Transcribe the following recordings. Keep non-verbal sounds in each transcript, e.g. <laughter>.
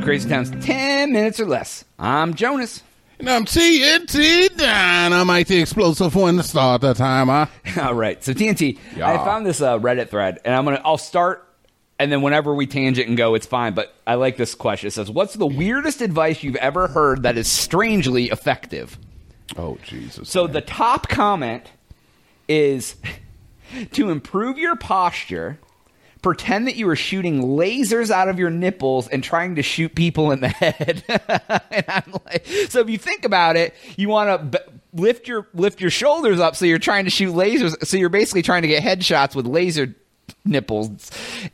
to Crazy Town's 10 minutes or less. I'm Jonas. And I'm TNT Dynamite, the explosive one to start the timer. <laughs> All right. So TNT, Yeah. I found this uh, Reddit thread, and I'm gonna I'll start, and then whenever we tangent and go, it's fine. But I like this question. It says, "What's the weirdest advice you've ever heard that is strangely effective?" Oh, Jesus. So the top comment is <laughs> to improve your posture. Pretend that you were shooting lasers out of your nipples and trying to shoot people in the <laughs> head. and I'm like, so if you think about it, you want to b- lift your lift your shoulders up, so you're trying to shoot lasers. So you're basically trying to get headshots with laser nipples.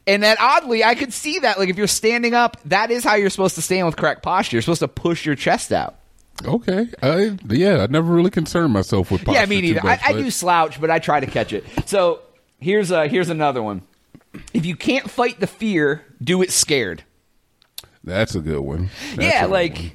And that oddly, I could see that. Like if you're standing up, that is how you're supposed to stand with correct posture. You're supposed to push your chest out. Okay. I, yeah, I never really concerned myself with posture Yeah, me neither. I, much, I but- do slouch, but I try to catch it. So here's uh here's another one. If you can't fight the fear, do it scared. That's a good one. That's yeah, like one.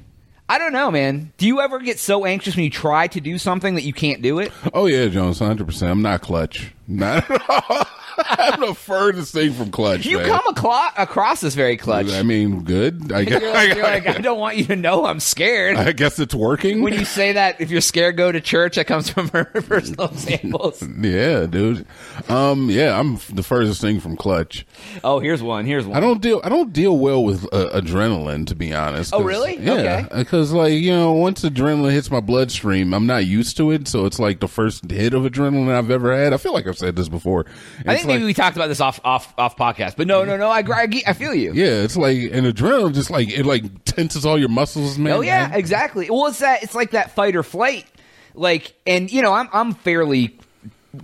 I don't know, man. Do you ever get so anxious when you try to do something that you can't do it? Oh, yeah, Jonas, 100%. I'm not clutch. Not at all. <laughs> <laughs> I'm the furthest thing from clutch. You man. come aclo- across as very clutch. I mean, good. I guess, <laughs> You're like, you're like, I don't want you to know I'm scared. I guess it's working. when you say that, if you're scared, go to church. That comes from <laughs> her personal examples. yeah, dude. Um, yeah, I'm the furthest thing from clutch. Oh, here's one. Here's one. I don't deal. I don't deal well with uh, adrenaline, to be honest. Oh, 'cause- really? Yeah, Okay. because like you know, once adrenaline hits my bloodstream, I'm not used to it. So it's like the first hit of adrenaline I've ever had. I feel like I've said this before. I It's think maybe like- we talked about this off off off podcast, but no, no, no. I I, I feel you. Yeah, it's like an adrenaline just like it like tenses all your muscles, man. Oh yeah, exactly. Well, it's that it's like that fight or flight. Like, and you know, I'm I'm fairly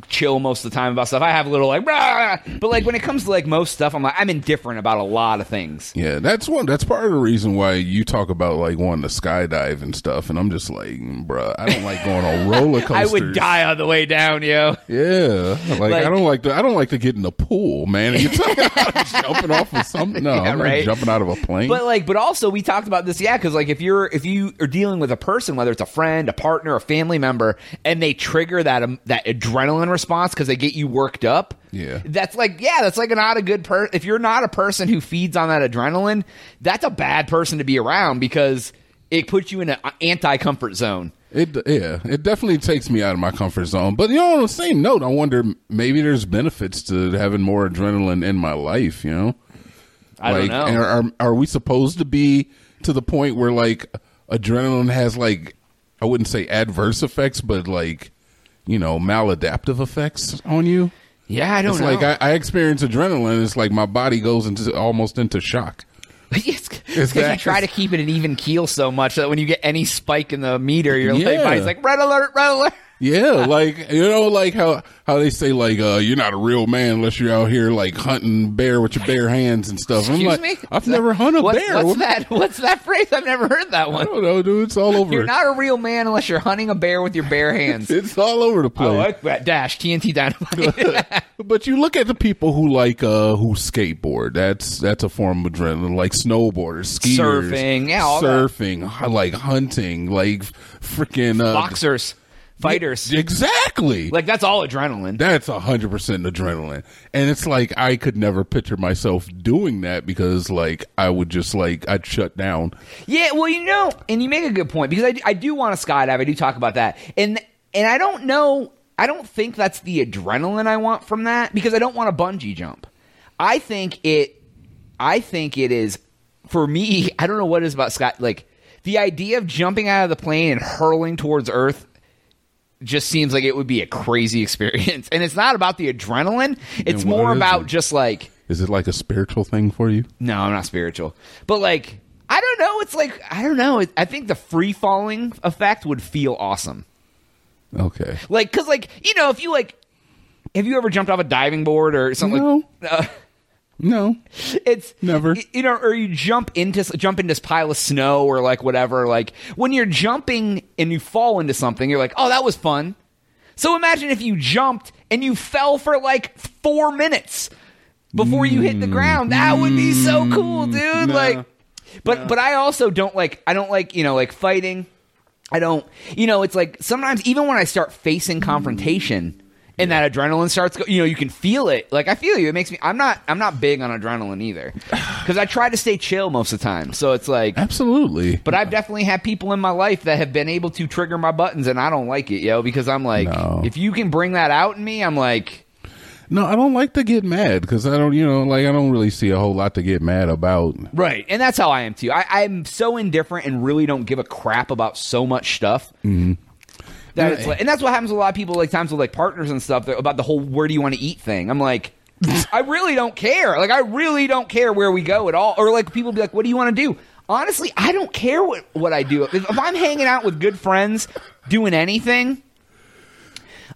chill most of the time about stuff. I have a little like, "Rah!" but like when it comes to like most stuff, I'm like I'm indifferent about a lot of things. Yeah, that's one. That's part of the reason why you talk about like wanting to skydive and stuff. And I'm just like, bruh, I don't like going on <laughs> roller coasters. I would die on the way down, yo. Yeah, like, Like- I don't like to. I don't like to get in the pool, man. And you're talking about <laughs> jumping off of something. No, Yeah, I'm right. not jumping out of a plane. But like, but also we talked about this, yeah, because like if you're if you are dealing with a person, whether it's a friend, a partner, a family member, and they trigger that um, that adrenaline response because they get you worked up, Yeah. that's like yeah, that's like not a good person. If you're not a person who feeds on that adrenaline, that's a bad person to be around because it puts you in an anti comfort zone. it, yeah, it definitely takes me out of my comfort zone. But you know, on the same note, I wonder maybe there's benefits to having more adrenaline in my life. You know, I like, don't know. Are, are are we supposed to be to the point where like adrenaline has like I wouldn't say adverse effects, but like you know maladaptive effects on you? yeah, I don't know. It's know. like I, I experience adrenaline. It's like my body goes into almost into shock. <laughs> it's because you try to keep it an even keel so much that when you get any spike in the meter, your like, Yeah. body's like red alert, red alert. Yeah, <laughs> like you know, like how how they say like uh, you're not a real man unless you're out here like hunting bear with your bare hands and stuff. I'm Excuse like, me? I've never hunted a What- bear. What's What- that? What's that phrase? I've never heard that I one. don't know, dude. It's all over. You're not a real man unless you're hunting a bear with your bare hands. <laughs> it's all over the I place. like that. Dash TNT dynamite. <laughs> But you look at the people who like uh who skateboard. That's that's a form of adrenaline. Like snowboarders, skiers, Surfing, yeah, all that. surfing, h- like hunting, like freaking uh, Boxers, fighters. Exactly. Like that's all adrenaline. That's a hundred percent adrenaline, and it's like I could never picture myself doing that because like I would just like I'd shut down. Yeah, well, you know, and you make a good point because I, I do want to skydive. I do talk about that, and and I don't know. I don't think that's the adrenaline I want from that because I don't want a bungee jump. I think it. I think it is for me. <laughs> I don't know what it is about sky. Like the idea of jumping out of the plane and hurling towards Earth just seems like it would be a crazy <laughs> experience. And it's not about the adrenaline. It's more about it? just like Is it like a spiritual thing for you? no, I'm not spiritual. But like, I don't know. It's like I don't know. I think the free falling effect would feel awesome. Okay. Like, cause like you know, if you like, have you ever jumped off a diving board or something? No. Like, <laughs> uh, No. it's Never. You know, or you jump into jump into this pile of snow or like whatever. Like when you're jumping and you fall into something, you're like, oh, that was fun. So imagine if you jumped and you fell for like four minutes before you hit the ground. That would be so cool, dude. Mm. Like, but but I also don't like I don't like you know like fighting. I don't you know it's like sometimes even when I start facing confrontation, and that adrenaline starts. Go, you know, you can feel it. Like I feel you. It makes me. I'm not. I'm not big on adrenaline either, <sighs> because I try to stay chill most of the time. So it's like. Absolutely. But I've definitely had people in my life that have been able to trigger my buttons, and I don't like it, yo. Because I'm like, No. if you can bring that out in me, I'm like, no, I don't like to get mad because I don't, you know, like I don't really see a whole lot to get mad about. Right, and that's how I am too. I, I'm so indifferent and really don't give a crap about so much stuff. Mm-hmm. That it's like, and that's what happens with a lot of people, like times with like partners and stuff, about the whole "where do you want to eat" thing. I'm like, <laughs> I really don't care. Like, I really don't care where we go at all. Or like people be like, "What do you want to do?" Honestly, I don't care what what I do. If, if I'm hanging out with good friends, doing anything,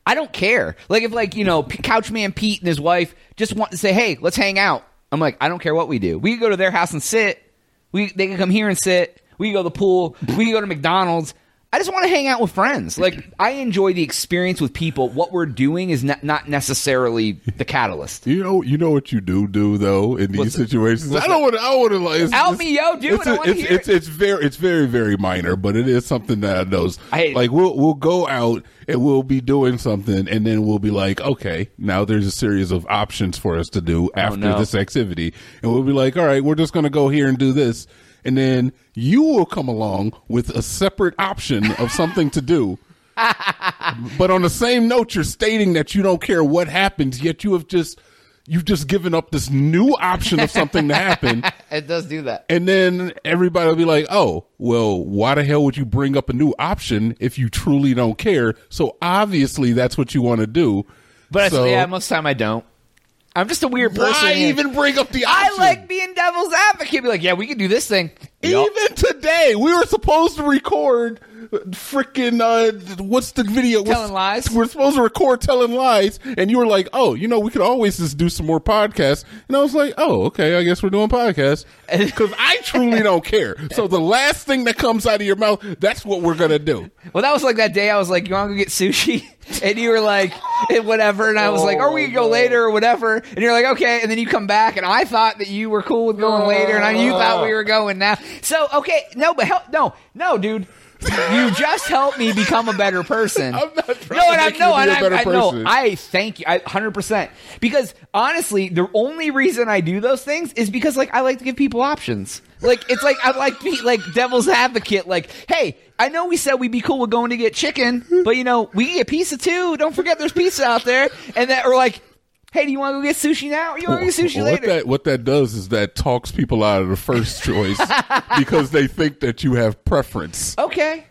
I don't care. Like if like you know P- Couchman Pete and his wife just want to say, "Hey, let's hang out." I'm like, I don't care what we do. We can go to their house and sit. We they can come here and sit. We can go to the pool. We can go to McDonald's. I just want to hang out with friends. Like I enjoy the experience with people. What we're doing is not, not necessarily the catalyst. You know, you know what you do do though in these What's situations. I don't want to. I want to like it's, Help it's- me, yo, do it's it. I a- wanna it's, it's, it's very it's very very minor, but it is something that I knows. I- like we'll we'll go out and we'll be doing something, and then we'll be like, okay, now there's a series of options for us to do oh, after no. this activity, and we'll be like, all right, we're just going to go here and do this, and then you will come along with a separate option of something to do. <laughs> But on the same note, you're stating that you don't care what happens, yet you have just you've just given up this new option of something to happen. <laughs> It does do that. And then everybody will be like, oh, well, why the hell would you bring up a new option if you truly don't care? So obviously that's what you want to do. But so, I, yeah, most of the time I don't. I'm just a weird person. why even bring up the I like being devil's advocate. Be like, yeah, we can do this thing. Even today, we were supposed to record freaking uh what's the video Telling lies? we're supposed to record telling lies and you were like oh you know we could always just do some more podcasts and i was like oh okay i guess we're doing podcasts because i truly <laughs> don't care so the last thing that comes out of your mouth that's what we're gonna do Well, that was like that day I was like, you want to go get sushi? <laughs> And you were like, eh, whatever. And I was like, or we go later or whatever. And you're like, okay. And then you come back and I thought that you were cool with going later and I, you thought we were going now. So, okay. No, but help. No, no, dude. You just helped me become a better person. <laughs> I'm not trying no, and I make you no, be and a I, better I no. I thank you, hundred percent. Because honestly, the only reason I do those things is because like I like to give people options. Like it's like I like be like devil's advocate. Like, hey, I know we said we'd be cool with going to get chicken, but you know we can get pizza too. Don't forget there's pizza out there, and that or like. Hey, do you want to go get sushi now? Or you want to get sushi <laughs> what later? that what that does is that talks people out of the first <laughs> choice because they think that you have preference okay.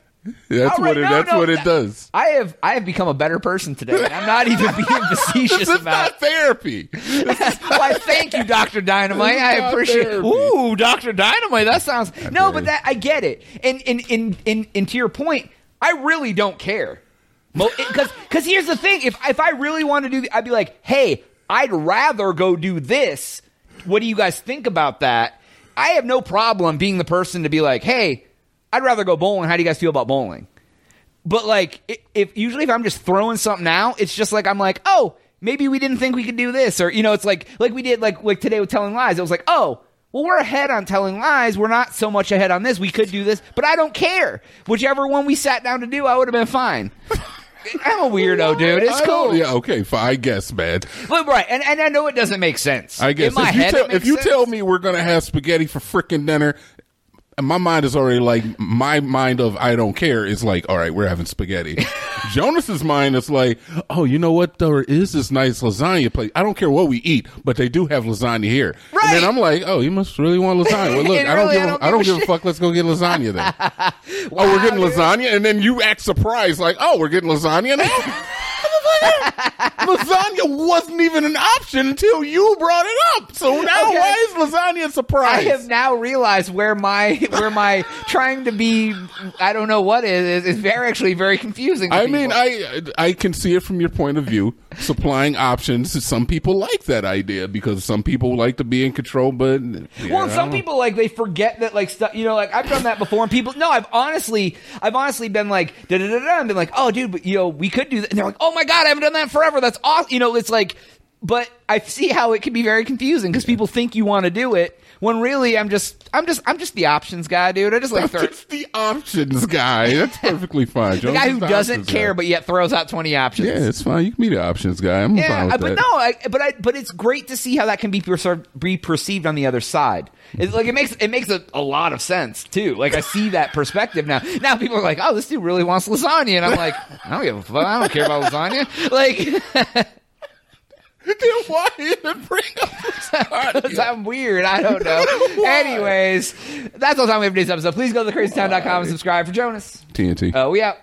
that's All what it no, that's no, what it does I have I have become a better person today. I'm not even being <laughs> facetious this is about. not therapy Why, thank you, Doctor Dynamite. I appreciate. therapy. Ooh, Doctor Dynamite. That sounds no, but that I get it. And and and and, and to your point, I really don't care. Because because here's the thing: if if I really want to do, I'd be like, hey, I'd rather go do this. What do you guys think about that? I have no problem being the person to be like, hey, I'd rather go bowling. How do you guys feel about bowling? But like, if usually if I'm just throwing something out, it's just like I'm like, oh, maybe we didn't think we could do this, or you know, it's like like we did like like today with telling lies. It was like, oh, well, we're ahead on telling lies. We're not so much ahead on this. We could do this, but I don't care. Whichever one we sat down to do, I would have been fine. <laughs> I'm a weirdo, dude. It's I cool. yeah okay fine i guess man But right, and, and I know it doesn't make sense. I guess in my if you head, tell if you tell me we're gonna have spaghetti for freaking dinner, my mind is already like my mind of I don't care is like all right we're having spaghetti. <laughs> Jonas's mind is like oh you know what there is this nice lasagna place I don't care what we eat but they do have lasagna here. Right. And then I'm like oh you must really want lasagna. Well look <laughs> I don't really, give I a, don't I don't give a a fuck let's go get lasagna then. <laughs> oh we're getting dude. lasagna and then you act surprised like oh we're getting lasagna now. Lasagna wasn't even an option until you brought it up. So now Okay. why is lasagna a surprise? I have now realized where my where my trying to be I don't know what is is very actually very confusing. I mean. I I can see it from your point of view. Supplying options. Some people like that idea because some people like to be in control. But yeah, well, some people like they forget that like stuff. You know, like I've done that before, and people. No, I've honestly, I've honestly been like da da da da, and been like, oh, dude, but you know, we could do that. And they're like, oh my god, I haven't done that forever. That's awesome. You know, it's like, but I see how it can be very confusing because people think you want to do it, when really I'm just I'm just I'm just the options guy, dude. I just like throw, It's the options guy. That's perfectly fine. <laughs> the guy who doesn't care but yet throws out 20 options. yeah, it's fine. You can be the options guy. I'm fine Yeah, with but that. no, I, but I, but it's great to see how that can be perceived, be perceived on the other side. It's like it makes it makes a, a lot of sense too. Like I see that perspective now. Now people are like, "Oh, this dude really wants lasagna," and I'm like, "I don't give a fuck. I don't care about lasagna." <laughs> Like, <laughs> Then why even bring up <laughs> because I'm weird. I don't know. <laughs> Anyways, that's all the time we have for today's episode. Please go to thecrazytown.com and subscribe for Jonas. TNT? Uh, we out.